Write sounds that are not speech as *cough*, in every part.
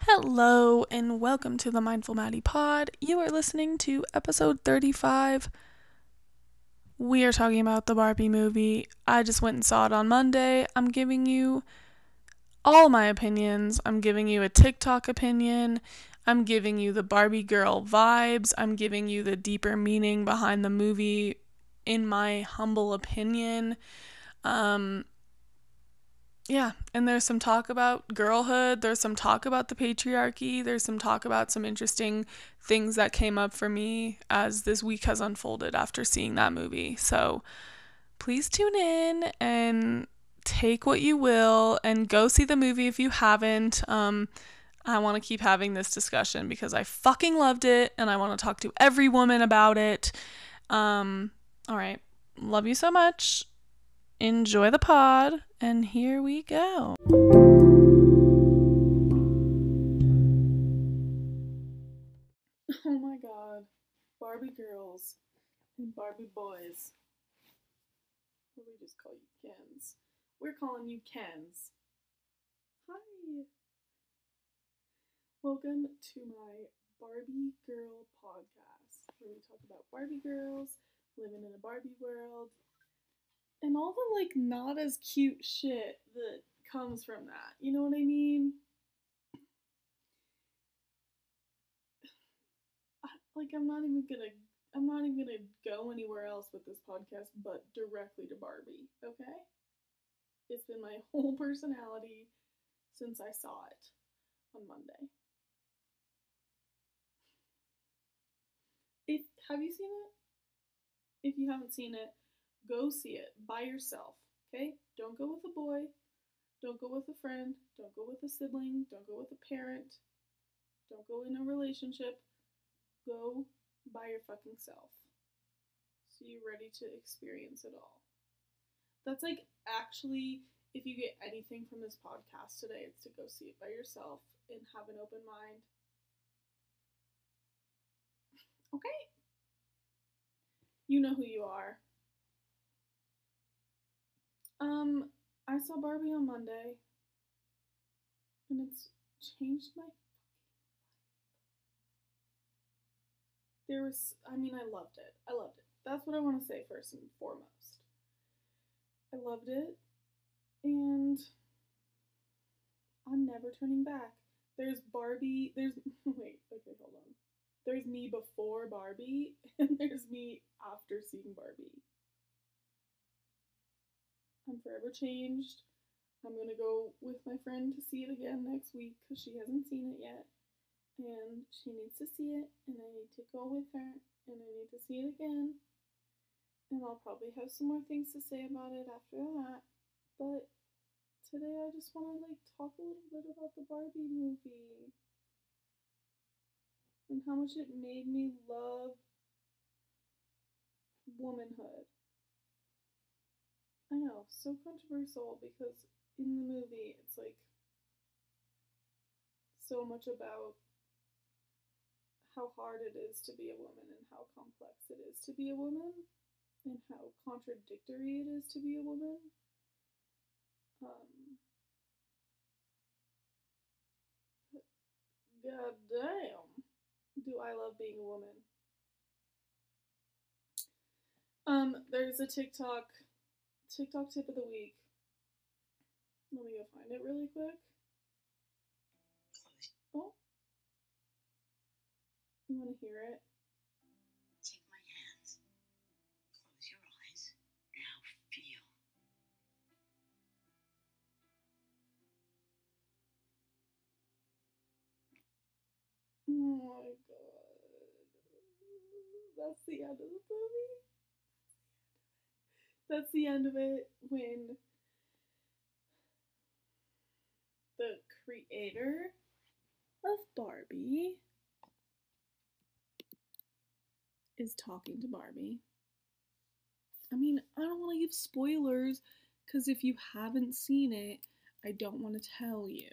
Hello and welcome to the Mindful Madi Pod. You are listening to episode 35. We are talking about the Barbie movie. I just went and saw it on Monday. I'm giving you all my opinions. I'm giving you a TikTok opinion. I'm giving you the Barbie girl vibes. I'm giving you the deeper meaning behind the movie, in my humble opinion. Um, yeah, and there's some talk about girlhood, there's some talk about the patriarchy, there's some talk about some interesting things that came up for me as this week has unfolded after seeing that movie. So please tune in and take what you will and go see the movie if you haven't. Um, I want to keep having this discussion because I fucking loved it and I want to talk to every woman about it. Um, all right. Love you so much. Enjoy the pod, and here we go. *laughs* Oh my god. Barbie girls and Barbie boys. What do we just call you Kens? We're calling you Kens. Hi. Welcome to my Barbie Girl podcast, where we talk about Barbie girls living in a Barbie world and all the like not as cute shit that comes from that. You know what I mean? Like I'm not even gonna I'm not even gonna go anywhere else with this podcast but directly to Barbie, okay? It's been my *laughs* whole personality since I saw it on Monday. If have you seen it? If you haven't seen it, go see it by yourself, okay? Don't go with a boy, don't go with a friend, don't go with a sibling, don't go with a parent, don't go in a relationship. Go by your fucking self. So you're ready to experience it all. That's like actually, if you get anything from this podcast today, it's to go see it by yourself and have an open mind. Okay? You know who you are. Um, I saw Barbie on Monday, and it's changed my. There was, I mean, I loved it. I loved it. That's what I want to say first and foremost. I loved it, and I'm never turning back. There's Barbie. There's *laughs* wait. Okay, hold on. There's me before Barbie, *laughs* and there's me after seeing Barbie. I'm forever changed. I'm gonna go with my friend to see it again next week because she hasn't seen it yet. And she needs to see it, and I need to go with her, and I need to see it again. And I'll probably have some more things to say about it after that. But today I just want to like talk a little bit about the Barbie movie and how much it made me love womanhood. I know, so controversial because in the movie it's like so much about how hard it is to be a woman and how complex it is to be a woman and how contradictory it is to be a woman. Um, God damn, do I love being a woman. Um, there's a TikTok TikTok tip of the week. Let me go find it really quick. Oh. You want to hear it? That's the end of the movie. That's the end of it when the creator of Barbie is talking to Barbie. I mean, I don't want to give spoilers because if you haven't seen it, I don't want to tell you.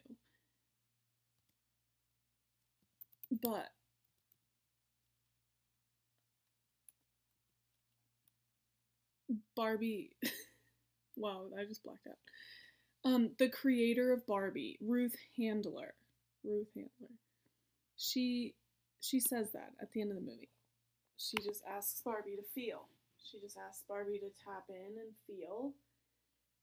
But Barbie. *laughs* wow, I just blacked out. Um, the creator of Barbie, Ruth Handler. Ruth Handler. She she says that at the end of the movie. She just asks Barbie to feel. She just asks Barbie to tap in and feel.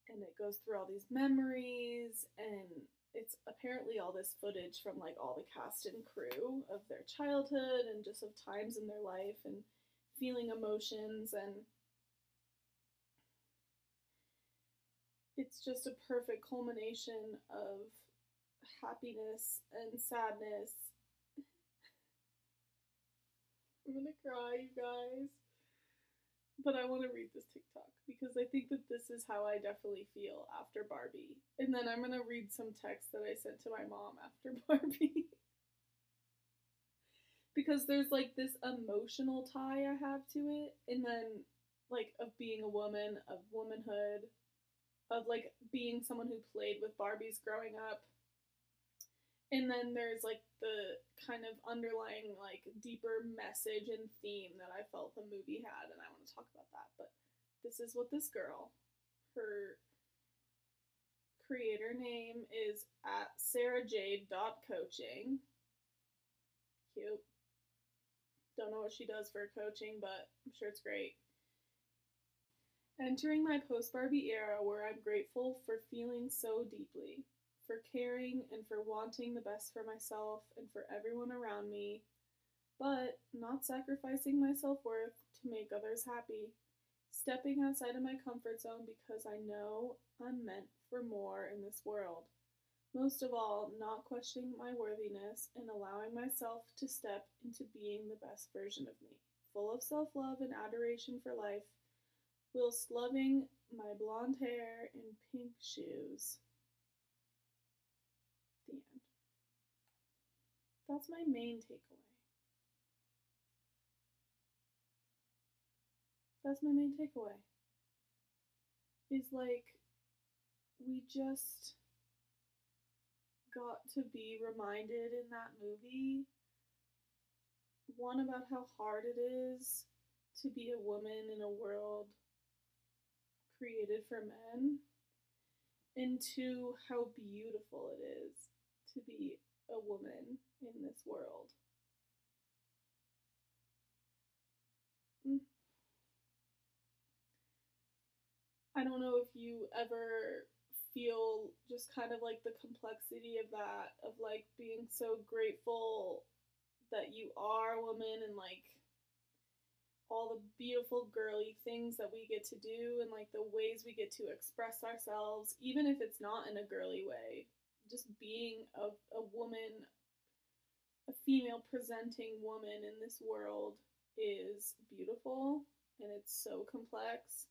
And it goes through all these memories and it's apparently all this footage from like all the cast and crew of their childhood and just of times in their life and feeling emotions and it's just a perfect culmination of happiness and sadness. *laughs* I'm gonna cry, you guys. But I want to read this TikTok because I think that this is how I definitely feel after Barbie. And then I'm gonna read some text that I sent to my mom after *laughs* Barbie. because there's like this emotional tie I have to it, and then like of being a woman, of womanhood, of like being someone who played with Barbies growing up. And then there's like the kind of underlying like deeper message and theme that I felt the movie had and I want to talk about that. But this is what this girl, her creator name is at sarahjade.coaching. Cute. Don't know what she does for coaching, but I'm sure it's great. Entering my post Barbie era where I'm grateful for feeling so deeply, for caring and for wanting the best for myself and for everyone around me, but not sacrificing my self worth to make others happy. Stepping outside of my comfort zone because I know I'm meant for more in this world. Most of all, not questioning my worthiness and allowing myself to step into being the best version of me, full of self love and adoration for life whilst loving my blonde hair and pink shoes. The end. That's my main takeaway. That's my main takeaway. Is like, we just got to be reminded in that movie one about how hard it is to be a woman in a world created for men, into how beautiful it is to be a woman in this world. Mm. I don't know if you ever feel just kind of like the complexity of that, of like being so grateful that you are a woman and like all the beautiful girly things that we get to do and like the ways we get to express ourselves, even if it's not in a girly way. Just being a, a woman, a female presenting woman in this world is beautiful and it's so complex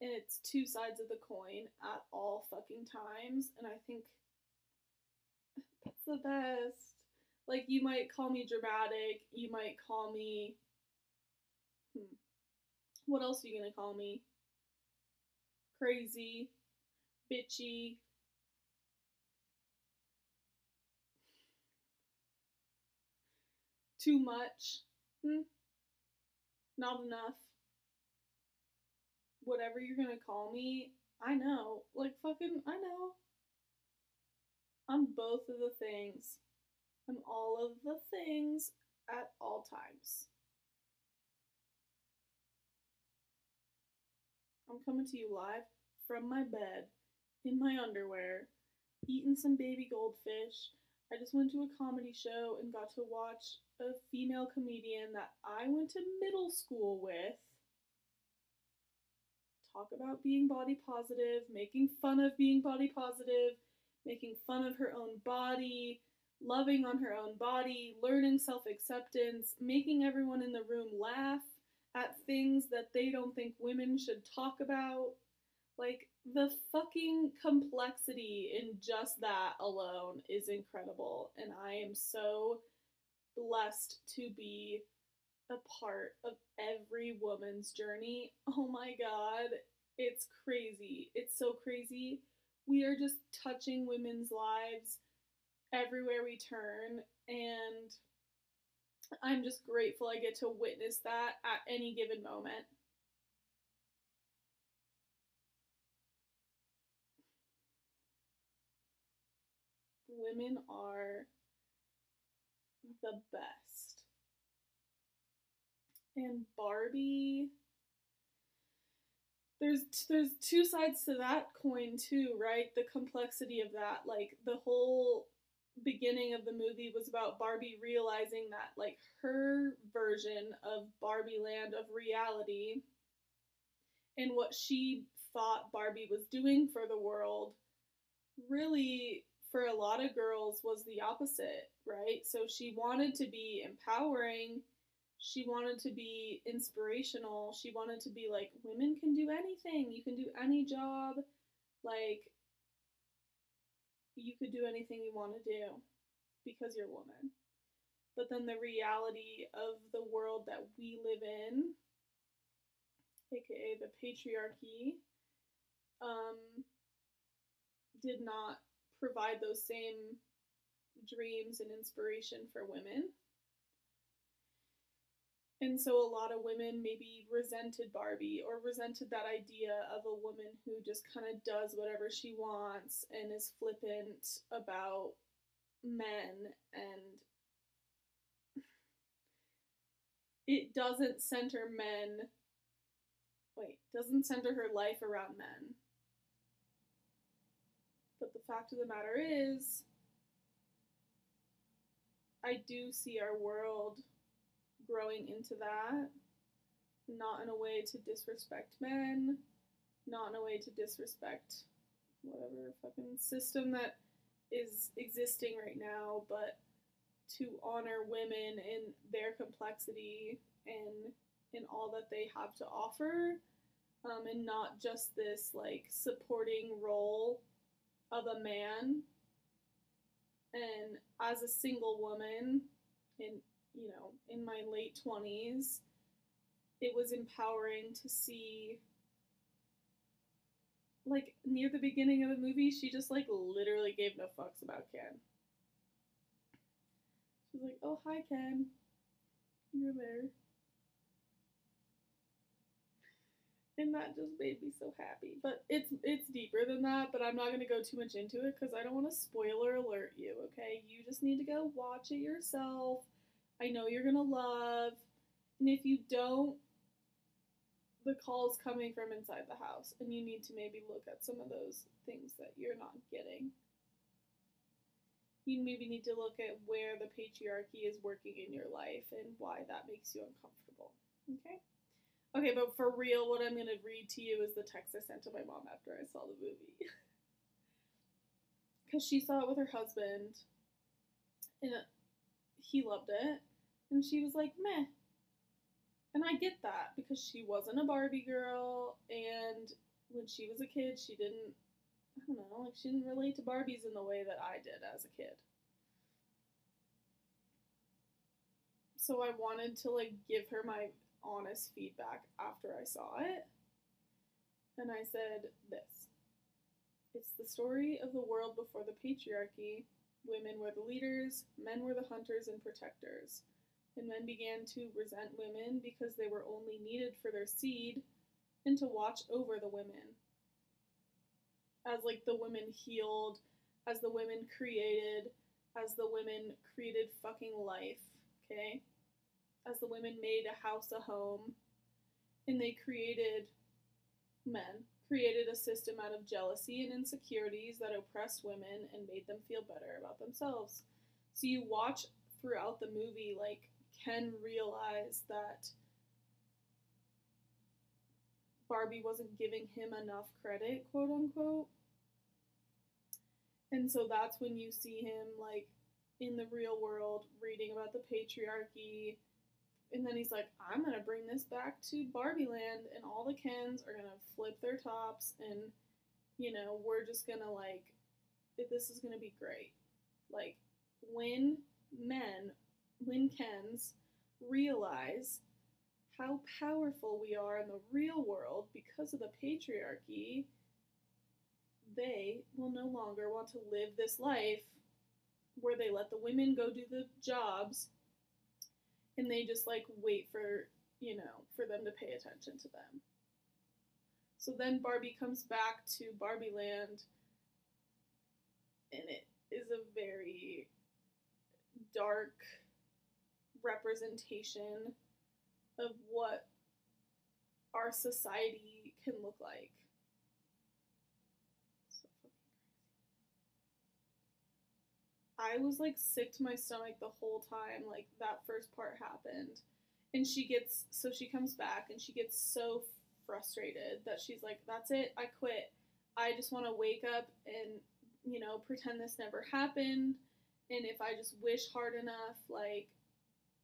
and it's two sides of the coin at all fucking times and I think that's the best. Like you might call me dramatic, you might call me. What else are you gonna call me? Crazy, bitchy. Too much. Hmm. Not enough. Whatever you're gonna call me, I know. Like fucking, I know. I'm both of the things. I'm all of the things at all times. I'm coming to you live from my bed in my underwear, eating some baby goldfish. I just went to a comedy show and got to watch a female comedian that I went to middle school with talk about being body positive, making fun of being body positive, making fun of her own body, loving on her own body, learning self acceptance, making everyone in the room laugh at things that they don't think women should talk about. Like, the fucking complexity in just that alone is incredible. And I am so blessed to be a part of every woman's journey. Oh my god, it's crazy. It's so crazy. We are just touching women's lives everywhere we turn. And I'm just grateful I get to witness that at any given moment. Women are the best. And Barbie there's there's two sides to that coin too, right? The complexity of that, like the whole beginning of the movie was about Barbie realizing that like her version of Barbie land of reality and what she thought Barbie was doing for the world really for a lot of girls was the opposite, right? So she wanted to be empowering, she wanted to be inspirational, she wanted to be like women can do anything, you can do any job, like you could do anything you want to do because you're a woman. But then the reality of the world that we live in, aka the patriarchy, um, did not provide those same dreams and inspiration for women. And so a lot of women maybe resented Barbie or resented that idea of a woman who just kind of does whatever she wants and is flippant about men and it doesn't center men wait, doesn't center her life around men. But the fact of the matter is I do see our world growing into that, not in a way to disrespect men, not in a way to disrespect whatever fucking system that is existing right now, but to honor women in their complexity and in all that they have to offer, um, and not just this like supporting role of a man. And as a single woman, in you know, in my late 20s, it was empowering to see like near the beginning of the movie, she just like literally gave no fucks about Ken. She's like, "Oh, hi Ken. You're there." And that just made me so happy. But it's it's deeper than that, but I'm not going to go too much into it cuz I don't want to spoiler alert you, okay? You just need to go watch it yourself I know you're gonna love. And if you don't, the call's coming from inside the house, and you need to maybe look at some of those things that you're not getting. You maybe need to look at where the patriarchy is working in your life and why that makes you uncomfortable. Okay? Okay, but for real, what I'm going to read to you is the text I sent to my mom after I saw the movie. *laughs* Because she saw it with her husband, and he loved it. And she was like, meh. And I get that because she wasn't a Barbie girl, and when she was a kid, she didn't, I don't know, like she didn't relate to Barbies in the way that I did as a kid. So I wanted to like give her my honest feedback after I saw it. And I said this It's the story of the world before the patriarchy. Women were the leaders, men were the hunters and protectors and men began to resent women because they were only needed for their seed and to watch over the women. As like the women healed, as the women created, as the women created fucking life, okay? As the women made a house a home, and they created men, created a system out of jealousy and insecurities that oppressed women and made them feel better about themselves. So you watch throughout the movie, like, Ken realize that Barbie wasn't giving him enough credit, quote unquote. And so that's when you see him like in the real world reading about the patriarchy. And then he's like, I'm gonna bring this back to Barbie Land and all the Kens are gonna flip their tops and you know, we're just gonna like this is gonna be great. Like when men when Kens realize how powerful we are in the real world because of the patriarchy, they will no longer want to live this life where they let the women go do the jobs and they just like wait for, you know, for them to pay attention to them. So then Barbie comes back to Barbie Land and it is a very dark representation of what our society can look like. I was like sick to my stomach the whole time like that first part happened. And she gets so she comes back and she gets so frustrated that she's like that's it, I quit. I just want to wake up and you know pretend this never happened and if I just wish hard enough like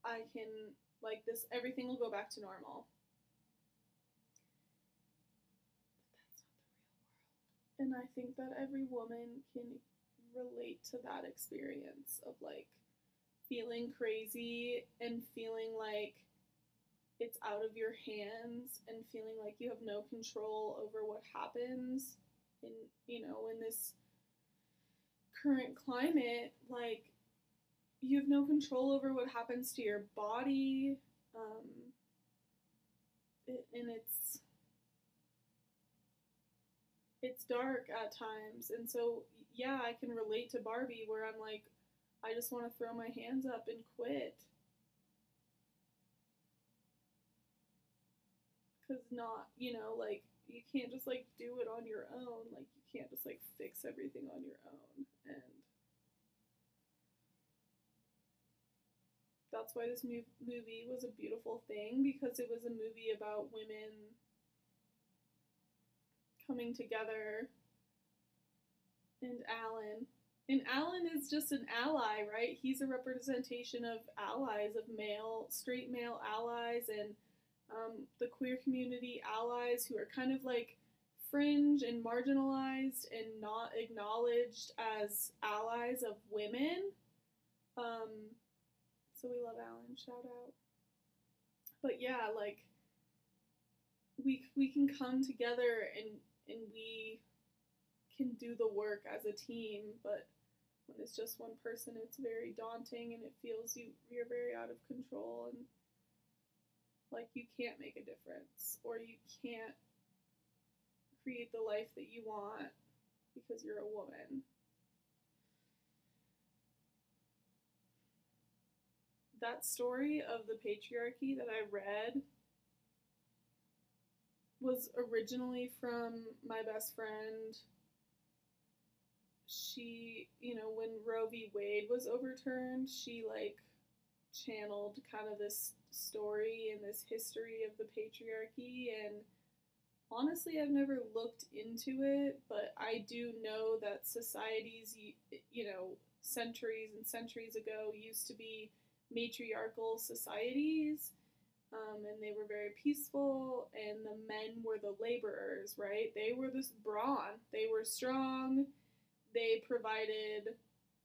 I can like this everything will go back to normal. But that's not the real world. And I think that every woman can relate to that experience of like feeling crazy and feeling like it's out of your hands and feeling like you have no control over what happens in you know in this current climate like you have no control over what happens to your body um, and it's it's dark at times. And so yeah i can relate to barbie where i'm like i just want to throw my hands up and quit. Because not you know like you can't just like do it on your own. Like you can't just like fix everything on your own. And that's why this mov- movie was a beautiful thing because it was a movie about women coming together and Alan and Alan is just an ally, right? He's a representation of allies, of male, straight male allies, and um, the queer community allies who are kind of like fringe and marginalized and not acknowledged as allies of women. Um, so we love Alan. Shout out. But yeah, like we we can come together and and we can do the work as a team, but when it's just one person, it's very daunting and it feels you you're very out of control and like you can't make a difference or you can't create the life that you want because you're a woman. That story of the patriarchy that I read was originally from my best friend. She, you know, when Roe v. Wade was overturned, she like channeled kind of this story and this history of the patriarchy and honestly i've never looked into it but i do know that societies you know centuries and centuries ago used to be matriarchal societies um, and they were very peaceful and the men were the laborers right? They were this brawn. They were strong. They provided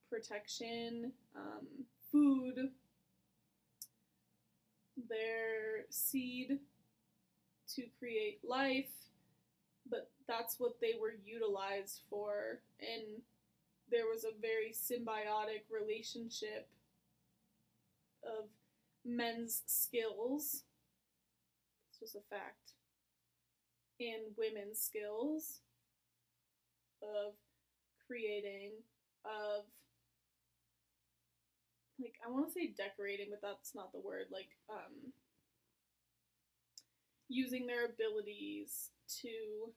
protection um, food. Their seed to create life, but that's what they were utilized for. And there was a very symbiotic relationship of men's skills, it's just a fact, In women's skills of creating, of like I want to say decorating, but that's not the word. Like um, using their abilities to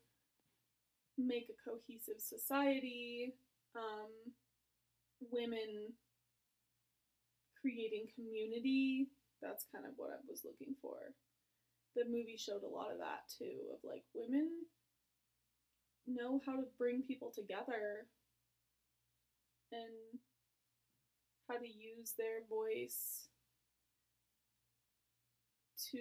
make a cohesive society. Um, women creating community. That's kind of what I was looking for. The movie showed a lot of that too, of like women know how to bring people together and how to use their voice to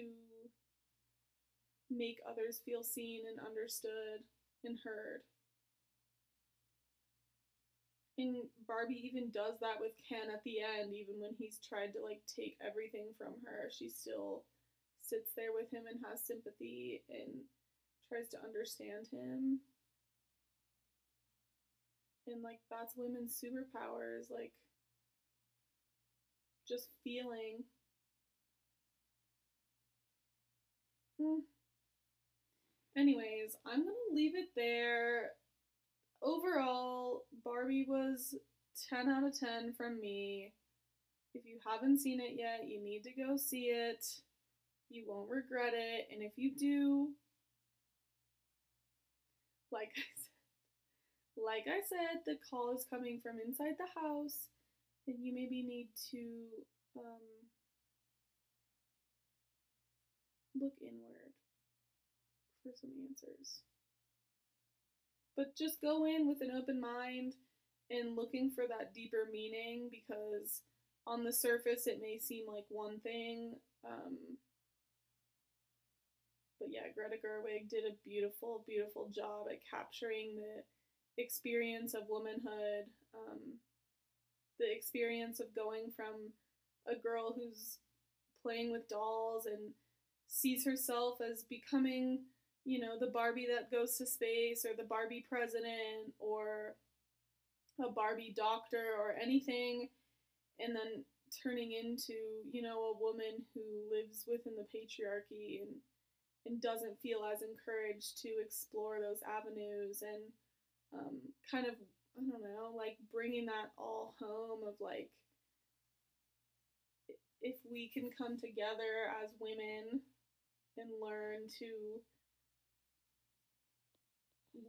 make others feel seen and understood and heard. And Barbie even does that with Ken at the end, even when he's tried to like take everything from her, she still sits there with him and has sympathy and tries to understand him. And like that's women's superpowers, like just feeling. Hmm. Anyways, I'm gonna leave it there. Overall, Barbie was 10 out of 10 from me. If you haven't seen it yet, you need to go see it. You won't regret it. And if you do, like *laughs* I said, like I said, the call is coming from inside the house, and you maybe need to um, look inward for some answers. But just go in with an open mind and looking for that deeper meaning because on the surface it may seem like one thing. Um, but yeah, Greta Gerwig did a beautiful, beautiful job at capturing the experience of womanhood, um, the experience of going from a girl who's playing with dolls and sees herself as becoming, you know, the Barbie that goes to space or the Barbie president or a Barbie doctor or anything, and then turning into, you know, a woman who lives within the patriarchy and and doesn't feel as encouraged to explore those avenues and um, kind of I don't know, like bringing that all home of like if we can come together as women and learn to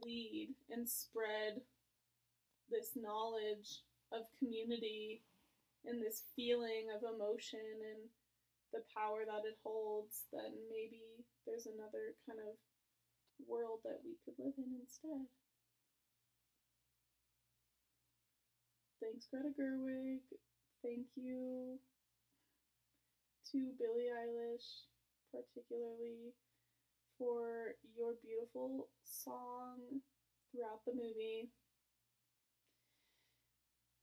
lead and spread this knowledge of community and this feeling of emotion and the power that it holds, then maybe there's another kind of world that we could live in instead. Thanks, Greta Gerwig. Thank you to Billie Eilish, particularly for your beautiful song throughout the movie.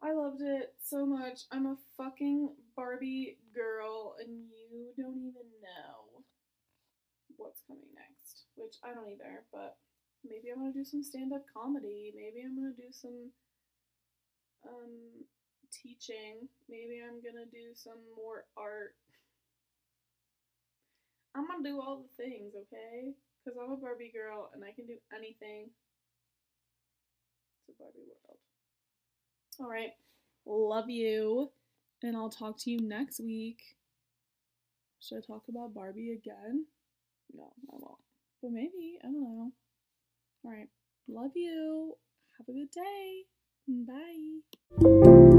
I loved it so much. I'm a fucking Barbie girl, and you don't even know what's coming next. Which I don't either, but maybe I'm gonna do some stand up comedy. Maybe I'm gonna do some um, teaching. Maybe I'm gonna do some more art. I'm gonna do all the things, okay? Because I'm a Barbie girl and I can do anything. It's a Barbie world. All right. Love you. And I'll talk to you next week. Should I talk about Barbie again? No, I won't. But maybe. I don't know. All right. Love you. Have a good day. Bye.